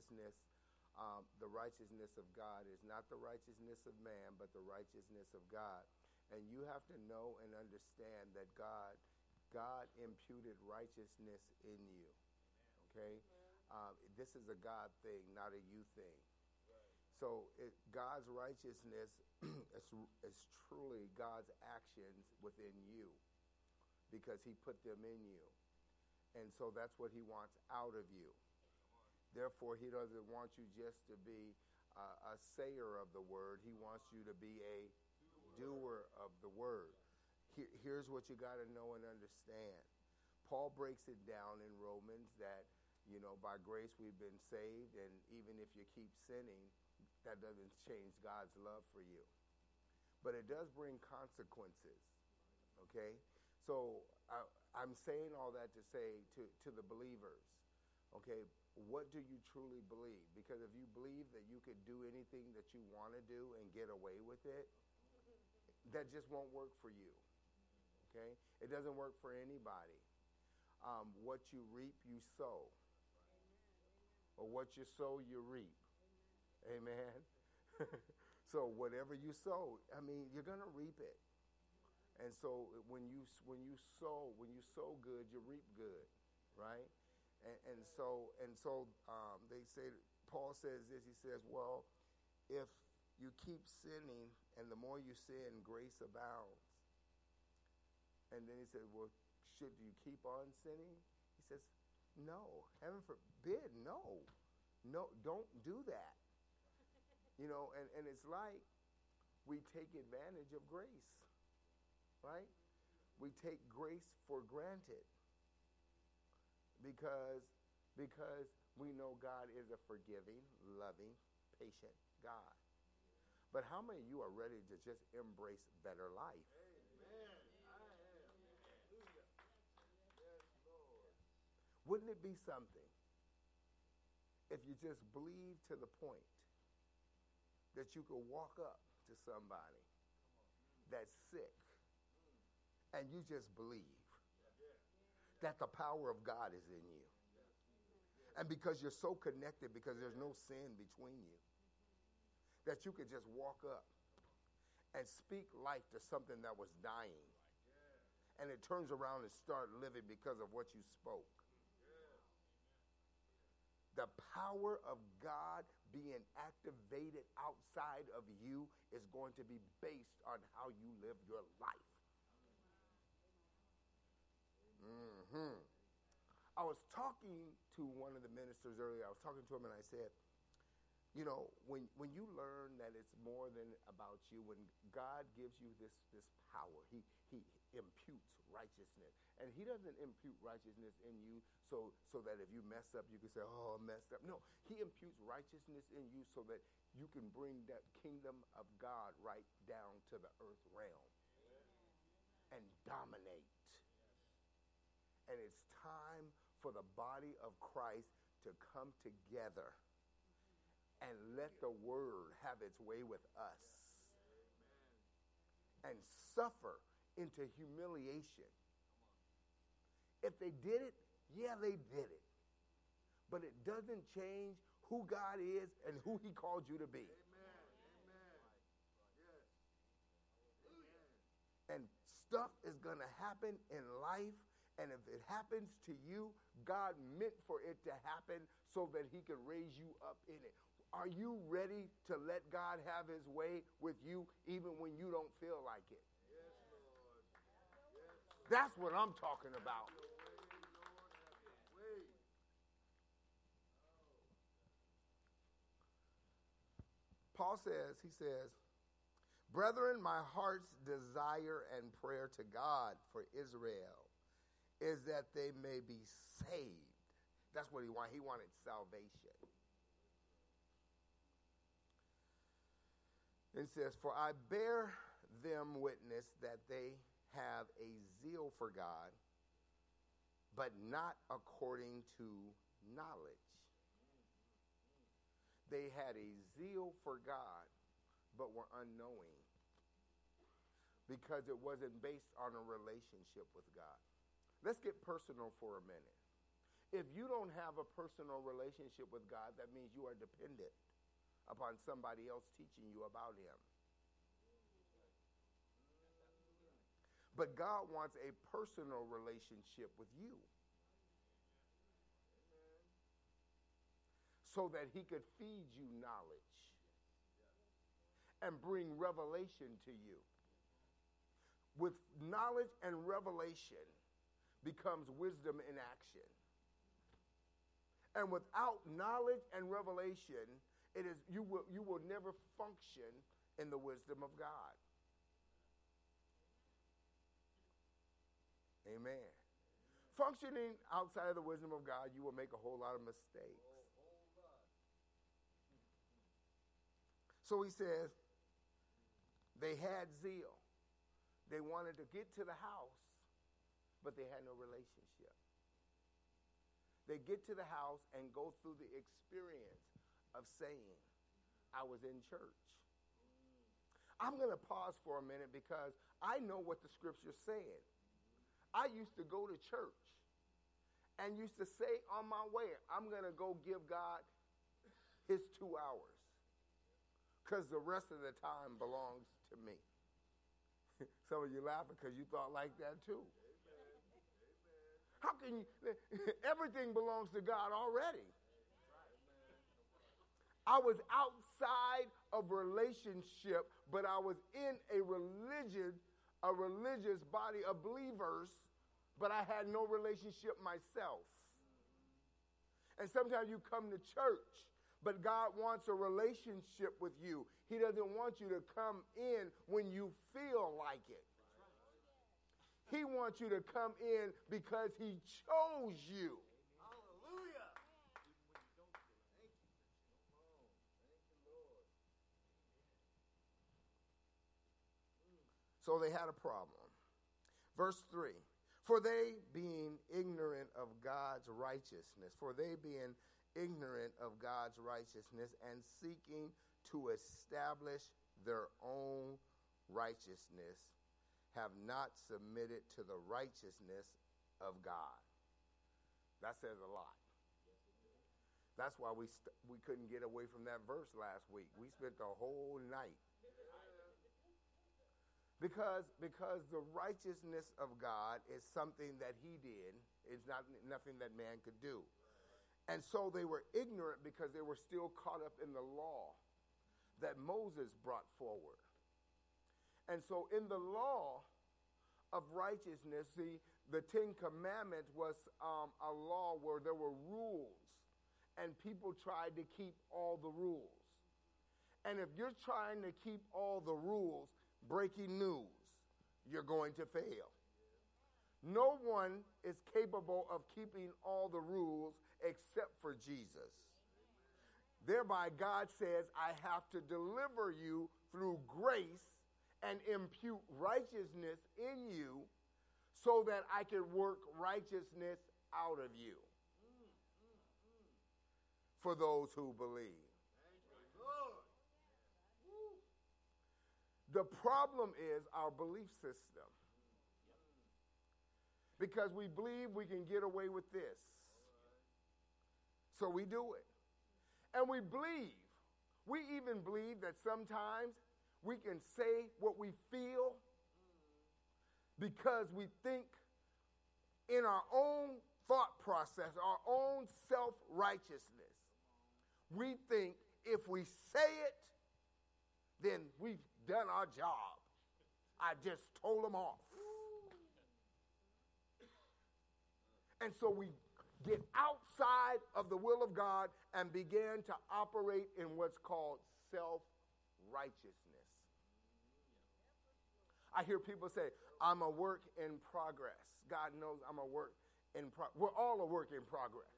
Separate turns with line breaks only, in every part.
righteousness, um, the righteousness of God is not the righteousness of man, but the righteousness of God. And you have to know and understand that God, God imputed righteousness in you. Okay, um, this is a God thing, not a you thing. So it, God's righteousness is, is truly God's actions within you because he put them in you. And so that's what he wants out of you. Therefore, he doesn't want you just to be a sayer of the word. He wants you to be a doer of the word. Here, here's what you got to know and understand. Paul breaks it down in Romans that, you know, by grace we've been saved, and even if you keep sinning, that doesn't change God's love for you. But it does bring consequences, okay? So I, I'm saying all that to say to, to the believers, okay, what do you truly believe? Because if you believe that you could do anything that you want to do and get away with it, that just won't work for you. Okay? It doesn't work for anybody. Um, what you reap, you sow. Or what you sow, you reap. Amen. so whatever you sow, I mean, you're going to reap it. And so when you when you sow when you sow good, you reap good, right? And, and so and so um, they say Paul says this. He says, well, if you keep sinning, and the more you sin, grace abounds. And then he said, well, should you keep on sinning? He says, no, heaven forbid, no, no, don't do that. You know, and, and it's like we take advantage of grace right? We take grace for granted because because we know God is a forgiving, loving, patient God. But how many of you are ready to just embrace better life? Wouldn't it be something if you just believe to the point that you could walk up to somebody that's sick and you just believe that the power of God is in you. And because you're so connected, because there's no sin between you, that you could just walk up and speak life to something that was dying. And it turns around and start living because of what you spoke. The power of God being activated outside of you is going to be based on how you live your life. Mm-hmm. I was talking to one of the ministers earlier. I was talking to him and I said, you know, when, when you learn that it's more than about you, when God gives you this, this power, he, he imputes righteousness. And he doesn't impute righteousness in you so, so that if you mess up, you can say, oh, I messed up. No, he imputes righteousness in you so that you can bring that kingdom of God right down to the earth realm and dominate and it's time for the body of Christ to come together and let the word have its way with us and suffer into humiliation. If they did it, yeah, they did it. But it doesn't change who God is and who he called you to be. And stuff is going to happen in life and if it happens to you, God meant for it to happen so that he can raise you up in it. Are you ready to let God have his way with you even when you don't feel like it? That's what I'm talking about. Paul says, he says, Brethren, my heart's desire and prayer to God for Israel is that they may be saved. That's what he wanted. He wanted salvation. It says, For I bear them witness that they have a zeal for God, but not according to knowledge. They had a zeal for God, but were unknowing because it wasn't based on a relationship with God. Let's get personal for a minute. If you don't have a personal relationship with God, that means you are dependent upon somebody else teaching you about Him. But God wants a personal relationship with you. So that He could feed you knowledge and bring revelation to you. With knowledge and revelation becomes wisdom in action. And without knowledge and revelation, it is you will you will never function in the wisdom of God. Amen. Functioning outside of the wisdom of God, you will make a whole lot of mistakes. So he says, they had zeal. They wanted to get to the house, but they had no relationship. They get to the house and go through the experience of saying, I was in church. I'm going to pause for a minute because I know what the scripture's saying. I used to go to church and used to say on my way, I'm going to go give God his two hours because the rest of the time belongs to me. Some of you laughing because you thought like that too. How can you? Everything belongs to God already. I was outside of relationship, but I was in a religion, a religious body of believers, but I had no relationship myself. And sometimes you come to church, but God wants a relationship with you. He doesn't want you to come in when you feel like it. He wants you to come in because He chose you. Hallelujah. So they had a problem. Verse 3 For they being ignorant of God's righteousness, for they being ignorant of God's righteousness and seeking to establish their own righteousness, have not submitted to the righteousness of God. That says a lot. That's why we, st- we couldn't get away from that verse last week. We spent the whole night because, because the righteousness of God is something that he did. It's not nothing that man could do. And so they were ignorant because they were still caught up in the law that Moses brought forward. And so in the law of righteousness, the, the Ten Commandments was um, a law where there were rules, and people tried to keep all the rules. And if you're trying to keep all the rules, breaking news, you're going to fail. No one is capable of keeping all the rules except for Jesus. Thereby, God says, I have to deliver you through grace and impute righteousness in you so that I can work righteousness out of you for those who believe. The problem is our belief system. Because we believe we can get away with this. So we do it. And we believe. We even believe that sometimes we can say what we feel because we think in our own thought process, our own self righteousness. We think if we say it, then we've done our job. I just told them off. And so we get outside of the will of God and begin to operate in what's called self righteousness. I hear people say, I'm a work in progress. God knows I'm a work in progress. We're all a work in progress.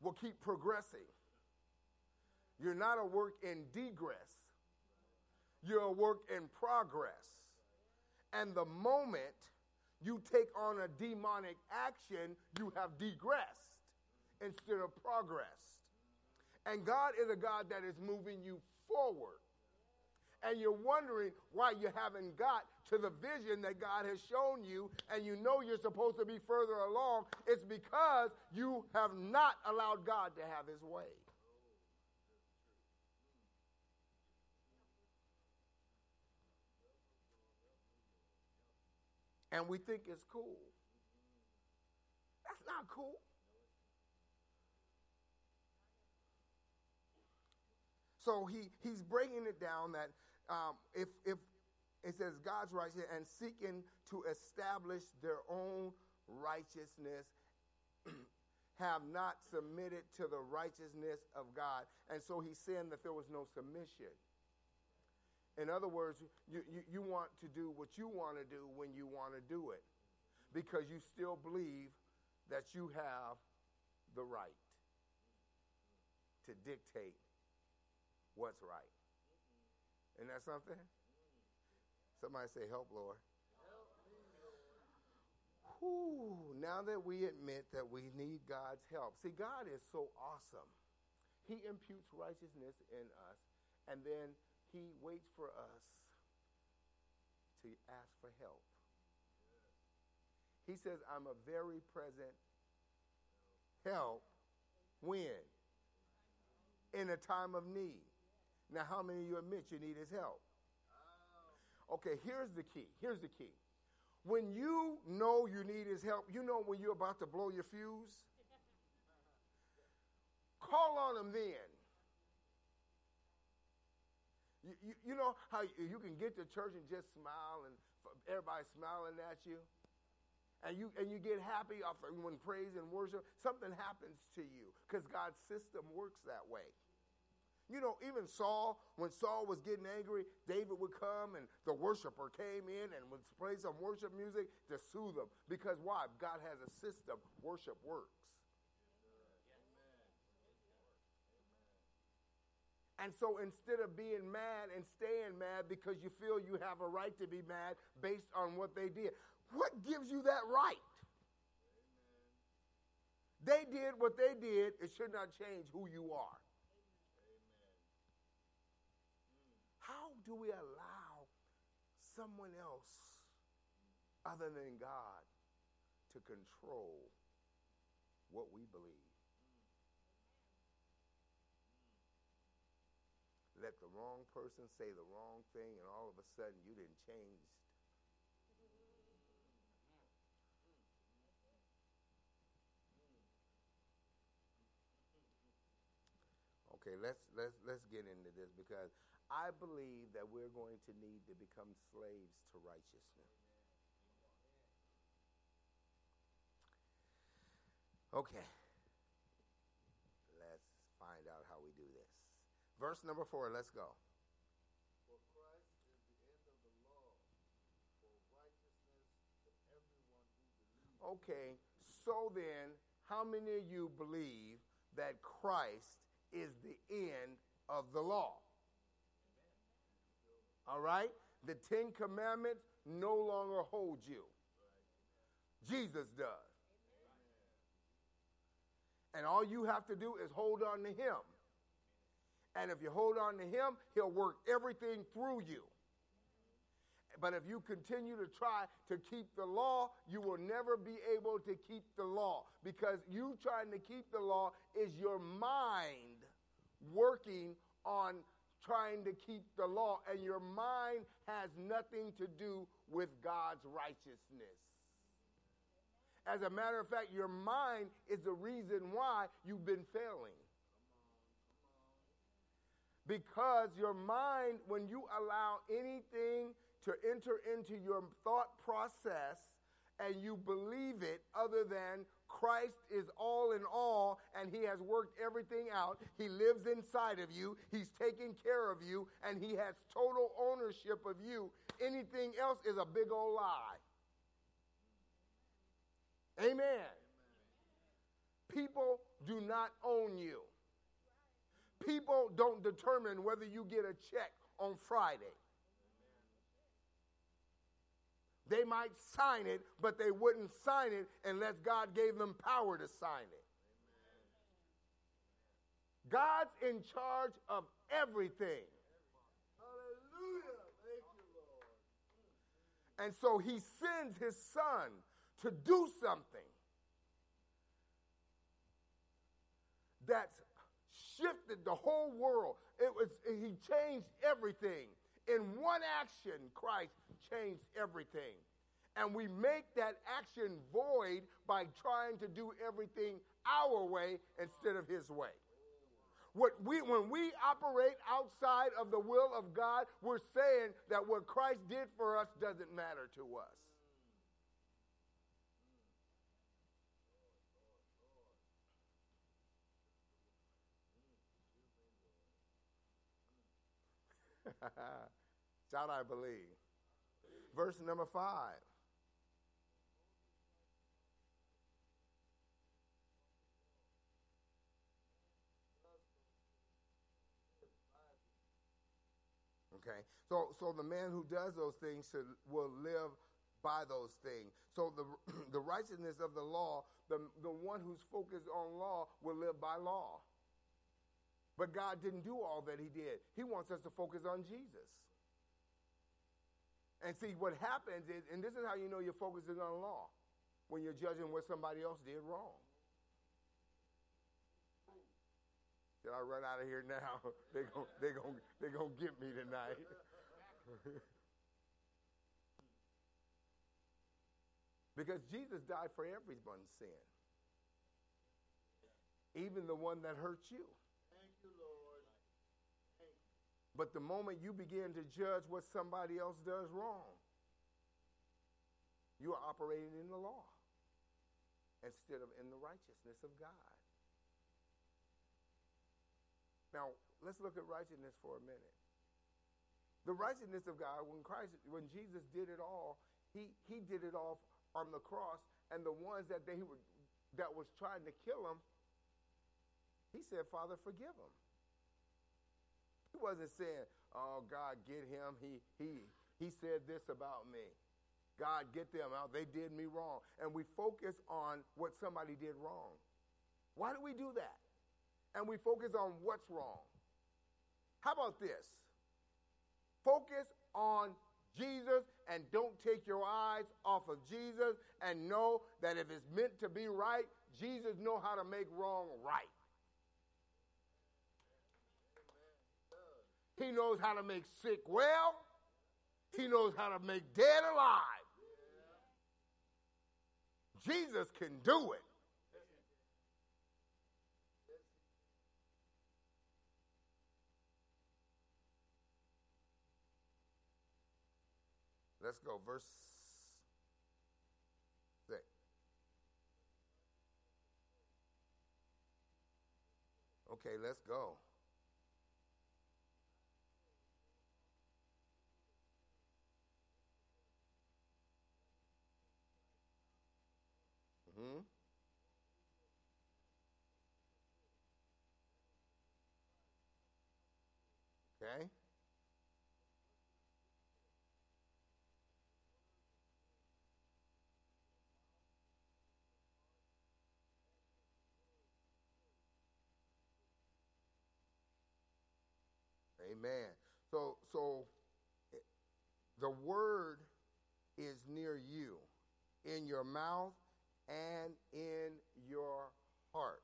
We'll keep progressing. You're not a work in degress, you're a work in progress. And the moment you take on a demonic action, you have degressed instead of progress. And God is a God that is moving you forward. and you're wondering why you haven't got to the vision that God has shown you, and you know you're supposed to be further along, it's because you have not allowed God to have his way. And we think it's cool. That's not cool. So he, he's breaking it down that um, if, if it says God's righteousness and seeking to establish their own righteousness, have not submitted to the righteousness of God. And so he's saying that there was no submission. In other words, you, you, you want to do what you want to do when you want to do it because you still believe that you have the right to dictate what's right. Isn't that something? Somebody say, Help, Lord. Whew, now that we admit that we need God's help. See, God is so awesome. He imputes righteousness in us, and then He waits for us to ask for help. He says, I'm a very present help when? In a time of need. Now, how many of you admit you need his help? Oh. Okay, here's the key. Here's the key. When you know you need his help, you know when you're about to blow your fuse. Call on him then. You, you, you know how you, you can get to church and just smile and everybody smiling at you? and you and you get happy when praise and worship something happens to you because god's system works that way you know, even Saul, when Saul was getting angry, David would come and the worshiper came in and would play some worship music to soothe him. Because why? God has a system. Worship works. And so instead of being mad and staying mad because you feel you have a right to be mad based on what they did, what gives you that right? They did what they did. It should not change who you are. Do we allow someone else other than God to control what we believe? Let the wrong person say the wrong thing, and all of a sudden you didn't change. Okay, let's let's let's get into this because I believe that we're going to need to become slaves to righteousness. Okay. Let's find out how we do this. Verse number four, let's go.
For Christ is the end of the law for righteousness to everyone who believes.
Okay, so then, how many of you believe that Christ is the end of the law? All right? The Ten Commandments no longer hold you. Jesus does. And all you have to do is hold on to Him. And if you hold on to Him, He'll work everything through you. But if you continue to try to keep the law, you will never be able to keep the law because you trying to keep the law is your mind working on trying to keep the law, and your mind has nothing to do with God's righteousness. As a matter of fact, your mind is the reason why you've been failing. Because your mind, when you allow anything to enter into your thought process and you believe it other than Christ is all in all and he has worked everything out. He lives inside of you. He's taking care of you and he has total ownership of you. Anything else is a big old lie. Amen. People do not own you. People don't determine whether you get a check on Friday. They might sign it, but they wouldn't sign it unless God gave them power to sign it. God's in charge of everything.
Hallelujah. Thank you, Lord.
And so he sends his son to do something that's shifted the whole world. It was he changed everything. In one action, Christ changed everything. And we make that action void by trying to do everything our way instead of his way. What we, when we operate outside of the will of God, we're saying that what Christ did for us doesn't matter to us. Shout, I believe. Verse number five. Okay, so so the man who does those things should, will live by those things. So the the righteousness of the law, the the one who's focused on law will live by law. But God didn't do all that He did. He wants us to focus on Jesus. And see, what happens is, and this is how you know you're focusing on law, when you're judging what somebody else did wrong. Should I run out of here now? they're going they gonna, they gonna get me tonight. because Jesus died for everyone's sin, even the one that hurt you.
You, Lord.
But the moment you begin to judge what somebody else does wrong, you are operating in the law instead of in the righteousness of God. Now, let's look at righteousness for a minute. The righteousness of God, when Christ, when Jesus did it all, he, he did it all on the cross, and the ones that they were, that was trying to kill him, he said, Father, forgive him. He wasn't saying, "Oh God, get him. He he he said this about me." God, get them out. They did me wrong. And we focus on what somebody did wrong. Why do we do that? And we focus on what's wrong. How about this? Focus on Jesus and don't take your eyes off of Jesus and know that if it's meant to be right, Jesus know how to make wrong right. He knows how to make sick well. He knows how to make dead alive. Jesus can do it. Let's go. Verse 6. Okay, let's go. Okay. Amen. So so the word is near you in your mouth and in your heart.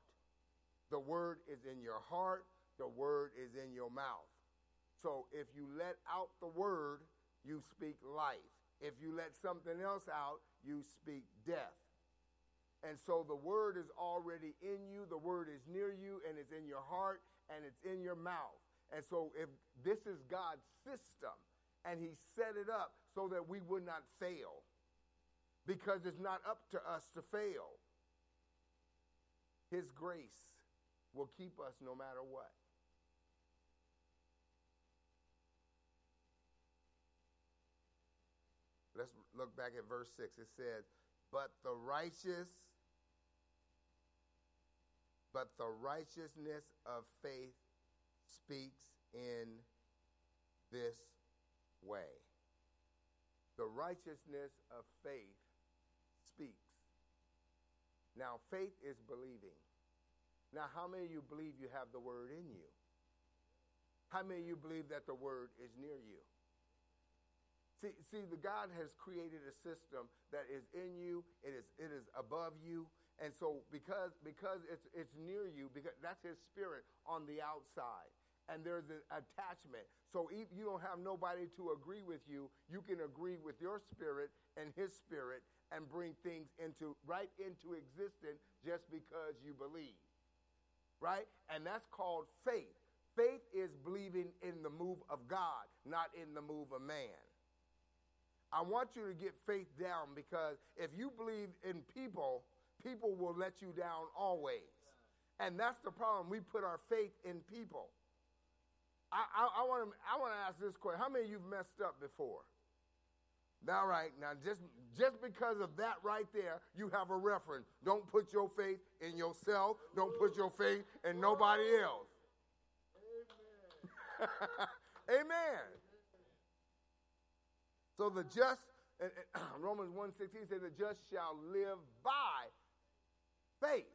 The word is in your heart, the word is in your mouth. So if you let out the word, you speak life. If you let something else out, you speak death. And so the word is already in you, the word is near you, and it's in your heart, and it's in your mouth. And so if this is God's system, and He set it up so that we would not fail because it's not up to us to fail. His grace will keep us no matter what. Let's look back at verse 6. It says, But the righteous, but the righteousness of faith speaks in this way. The righteousness of faith speaks. Now, faith is believing. Now, how many of you believe you have the word in you? How many of you believe that the word is near you? See, see, the God has created a system that is in you. It is, it is above you, and so because because it's it's near you, because that's His Spirit on the outside, and there's an attachment. So if you don't have nobody to agree with you, you can agree with your spirit and His Spirit, and bring things into right into existence just because you believe, right? And that's called faith. Faith is believing in the move of God, not in the move of man. I want you to get faith down because if you believe in people, people will let you down always. And that's the problem. We put our faith in people. I, want to I want to ask this question: How many of you've messed up before? All right, now just just because of that right there, you have a reference. Don't put your faith in yourself. Don't put your faith in nobody else. Amen. Amen. So the just, Romans 1.16 says, the just shall live by faith.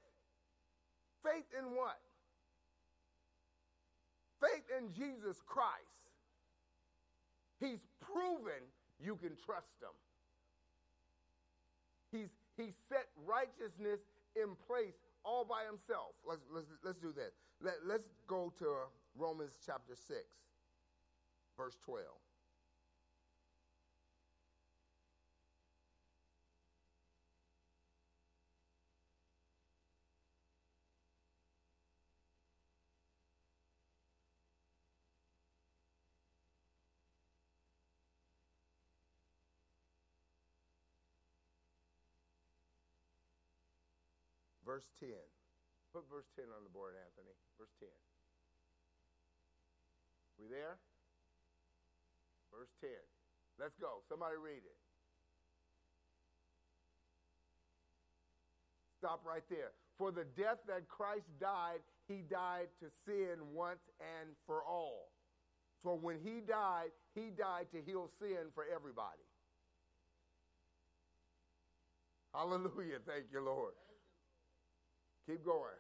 Faith in what? Faith in Jesus Christ. He's proven you can trust him. He's, he set righteousness in place all by himself. Let's, let's, let's do this. Let, let's go to Romans chapter 6, verse 12. Verse 10. Put verse 10 on the board, Anthony. Verse 10. We there? Verse 10. Let's go. Somebody read it. Stop right there. For the death that Christ died, he died to sin once and for all. So when he died, he died to heal sin for everybody. Hallelujah. Thank you, Lord. Keep going.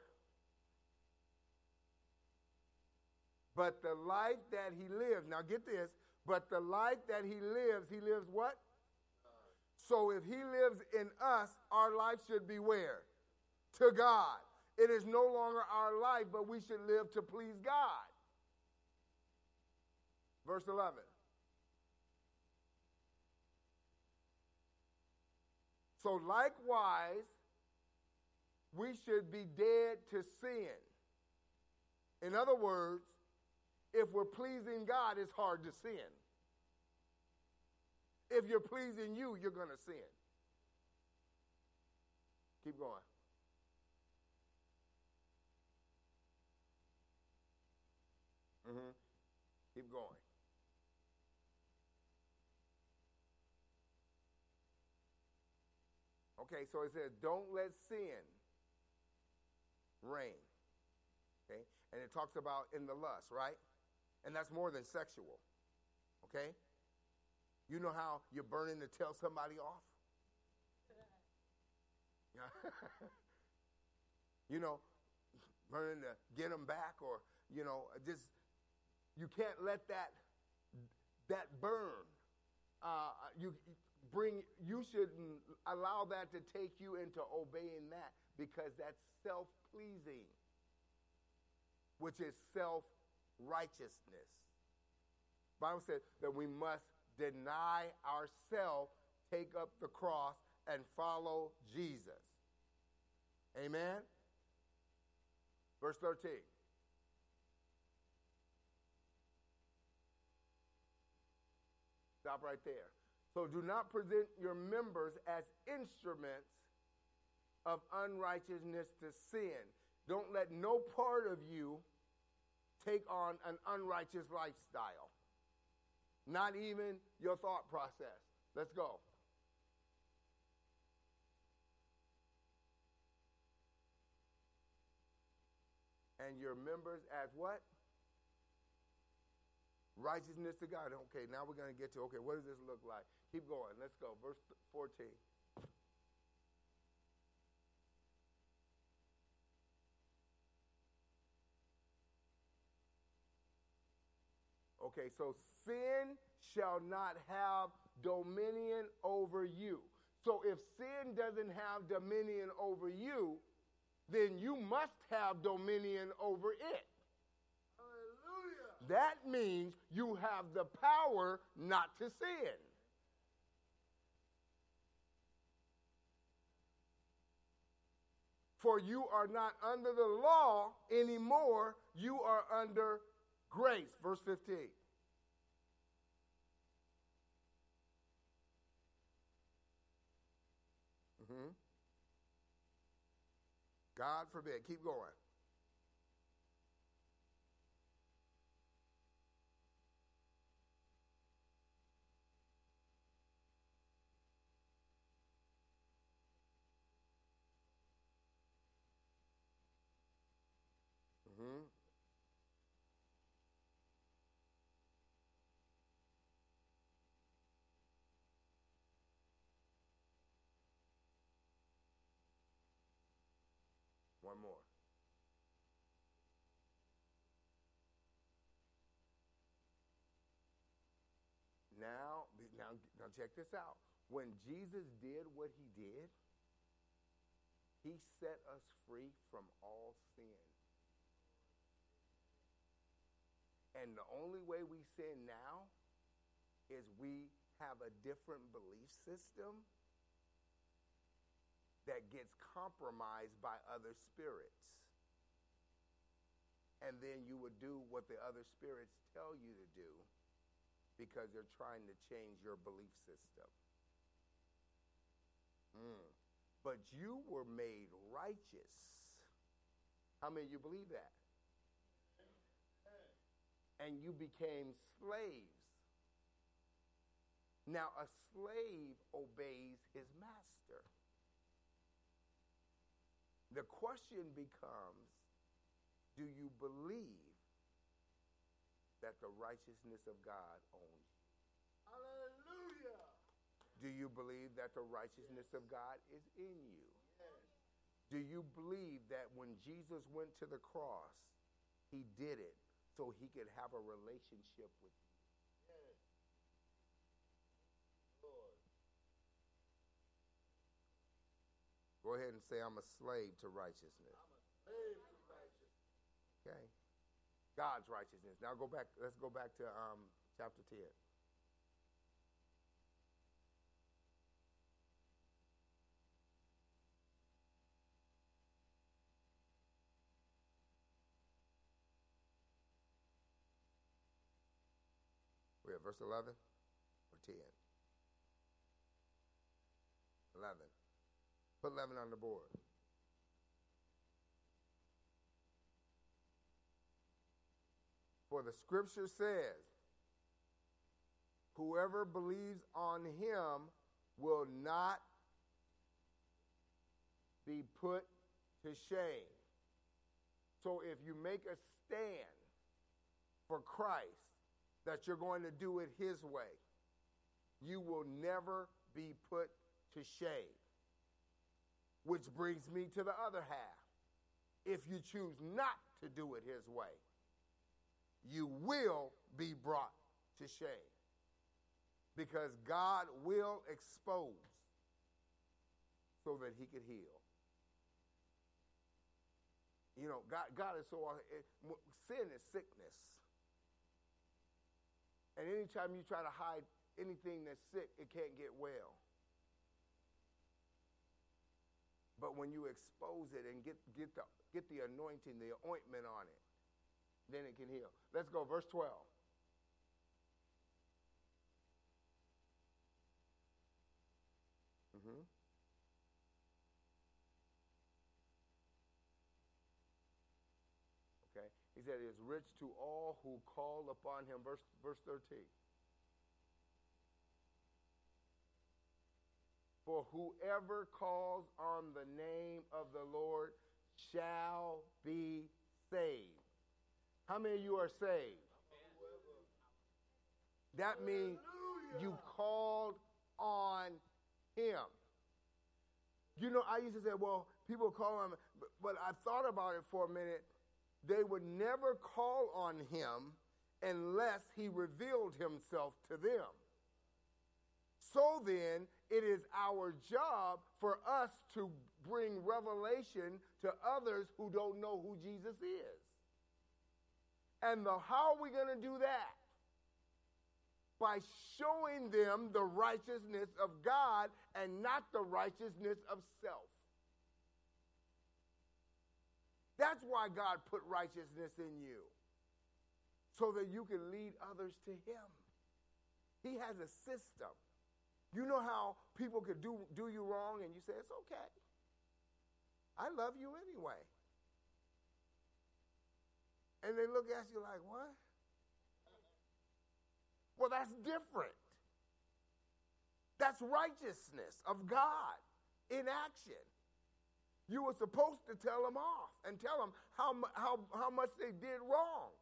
But the life that he lives, now get this, but the life that he lives, he lives what? So if he lives in us, our life should be where? To God. It is no longer our life, but we should live to please God. Verse 11. So likewise, we should be dead to sin. In other words, if we're pleasing God, it's hard to sin. If you're pleasing you, you're going to sin. Keep going. Mm-hmm. Keep going. Okay, so it says, don't let sin reign. Okay? And it talks about in the lust, right? And that's more than sexual. Okay? You know how you're burning to tell somebody off? you know, burning to get them back or, you know, just, you can't let that, that burn. Uh, you bring, you shouldn't allow that to take you into obeying that because that's self pleasing, which is self righteousness. Bible says that we must deny ourselves, take up the cross, and follow Jesus. Amen? Verse 13. Stop right there. So do not present your members as instruments of unrighteousness to sin. Don't let no part of you take on an unrighteous lifestyle, not even your thought process. Let's go. And your members as what? Righteousness to God. Okay, now we're going to get to, okay, what does this look like? Keep going. Let's go. Verse 14. Okay, so sin shall not have dominion over you. So if sin doesn't have dominion over you, then you must have dominion over it.
Hallelujah.
That means you have the power not to sin. For you are not under the law anymore, you are under grace. Verse 15. Mhm. God forbid. Keep going. Mhm. More. Now, now, now check this out. When Jesus did what he did, he set us free from all sin. And the only way we sin now is we have a different belief system that gets compromised by other spirits. And then you would do what the other spirits tell you to do because they're trying to change your belief system. Mm. But you were made righteous. How many of you believe that? And you became slaves. Now, a slave obeys his master. The question becomes do you believe that the righteousness of God owns you?
Hallelujah.
Do you believe that the righteousness of God is in you?
Yes.
Do you believe that when Jesus went to the cross, he did it so he could have a relationship with you? Go ahead and say, I'm a slave to righteousness.
Slave to righteousness.
Okay? God's righteousness. Now go back, let's go back to um, chapter 10. We're at verse 11 or 10? 11. Put 11 on the board. For the scripture says, Whoever believes on him will not be put to shame. So if you make a stand for Christ, that you're going to do it his way, you will never be put to shame. Which brings me to the other half. If you choose not to do it his way, you will be brought to shame. Because God will expose so that he could heal. You know, God, God is so, it, sin is sickness. And anytime you try to hide anything that's sick, it can't get well. But when you expose it and get, get, the, get the anointing, the ointment on it, then it can heal. Let's go, verse 12. Mm-hmm. Okay. He said, "Is rich to all who call upon him." Verse verse thirteen. For whoever calls on the name of the Lord shall be saved. How many of you are saved? That means you called on him. You know, I used to say, well, people call him, but, but I thought about it for a minute. They would never call on him unless he revealed himself to them. So then, it is our job for us to bring revelation to others who don't know who Jesus is. And the, how are we going to do that? By showing them the righteousness of God and not the righteousness of self. That's why God put righteousness in you, so that you can lead others to Him. He has a system. You know how people could do, do you wrong and you say, it's okay. I love you anyway. And they look at you like, what? Well, that's different. That's righteousness of God in action. You were supposed to tell them off and tell them how, how, how much they did wrong.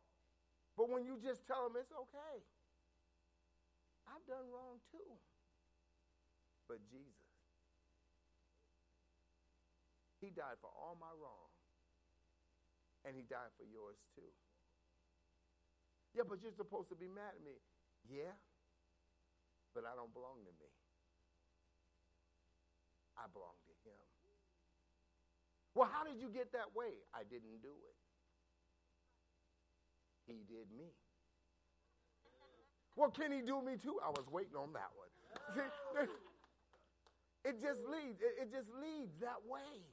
But when you just tell them it's okay, I've done wrong too. But Jesus, He died for all my wrong. And He died for yours too. Yeah, but you're supposed to be mad at me. Yeah, but I don't belong to me. I belong to Him. Well, how did you get that way? I didn't do it. He did me. Well, can he do me too? I was waiting on that one. It just leads. It, just leads that way.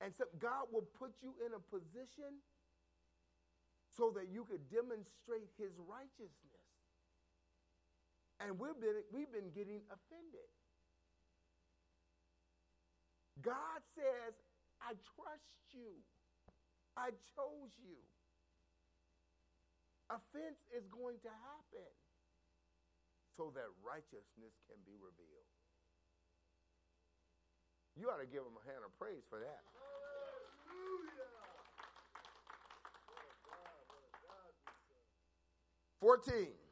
And so God will put you in a position so that you could demonstrate his righteousness. And we've been, we've been getting offended. God says, I trust you. I chose you. Offense is going to happen so that righteousness can be revealed. You ought to give him a hand of praise for that.
Hallelujah.
14.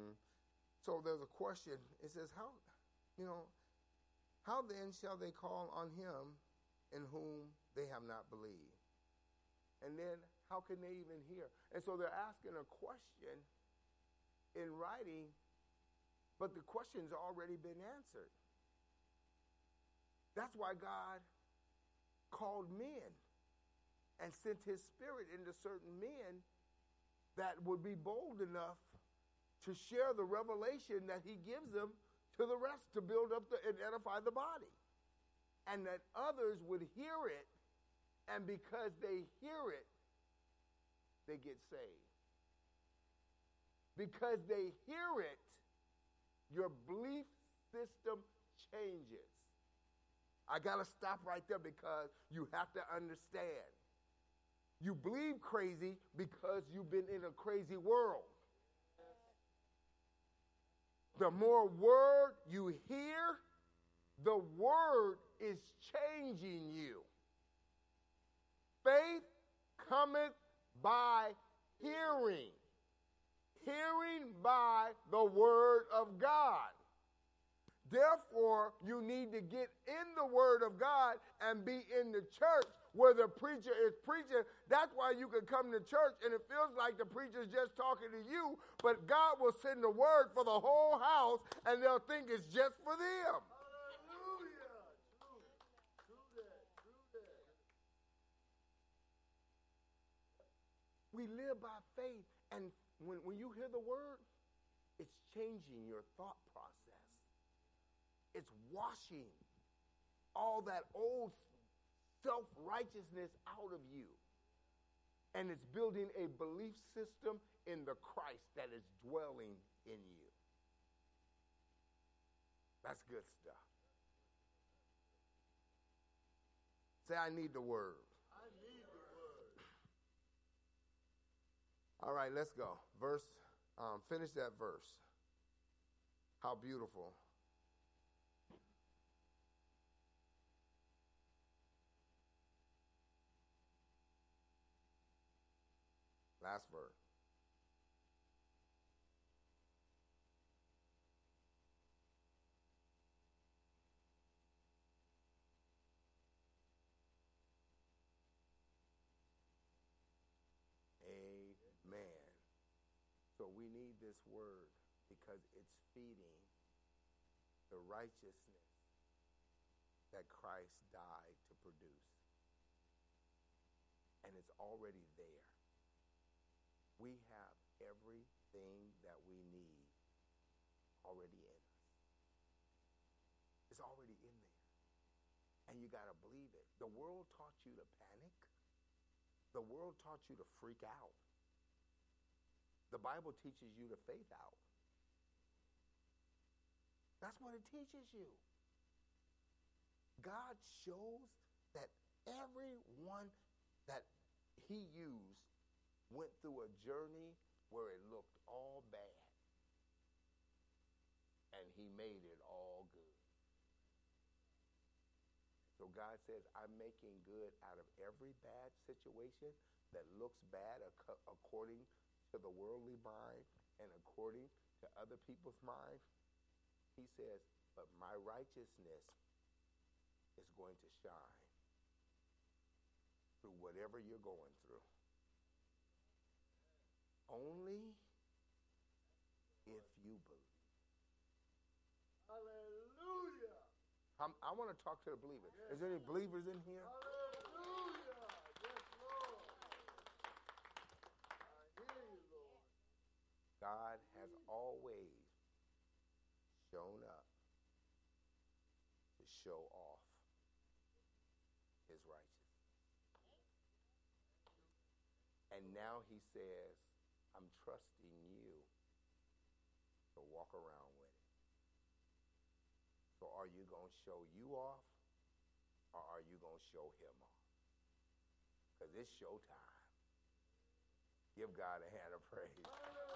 Mm-hmm. So there's a question. It says, How, you know, how then shall they call on him in whom they have not believed? And then how can they even hear? And so they're asking a question in writing, but the question's already been answered. That's why God called men and sent his spirit into certain men that would be bold enough to share the revelation that he gives them to the rest to build up the, and edify the body. And that others would hear it, and because they hear it, they get saved. Because they hear it, your belief system changes. I got to stop right there because you have to understand. You believe crazy because you've been in a crazy world. The more word you hear, the word is changing you. Faith cometh by hearing, hearing by the word of God. Therefore, you need to get in the Word of God and be in the church where the preacher is preaching. That's why you can come to church and it feels like the preacher's just talking to you, but God will send the Word for the whole house and they'll think it's just for them. We live by faith, and when, when you hear the Word, it's changing your thought. It's washing all that old self righteousness out of you. And it's building a belief system in the Christ that is dwelling in you. That's good stuff. Say, I need the word.
I need the word.
All right, let's go. Verse, um, finish that verse. How beautiful. Last verse. Amen. So we need this word because it's feeding the righteousness that Christ died to produce. And it's already there. We have everything that we need already in us. It's already in there. And you got to believe it. The world taught you to panic. The world taught you to freak out. The Bible teaches you to faith out. That's what it teaches you. God shows that everyone that he used went through a journey where it looked all bad. And he made it all good. So God says, I'm making good out of every bad situation that looks bad ac- according to the worldly mind and according to other people's mind. He says, but my righteousness is going to shine through whatever you're going through. Only if you believe.
Hallelujah.
I'm, i want to talk to the believers. Is there any believers in here?
Hallelujah. Yes, Lord. I hear you, Lord.
God has always shown up to show off his righteousness. And now he says, I'm trusting you to walk around with it. So are you going to show you off or are you going to show him off? Because it's showtime. Give God a hand of praise.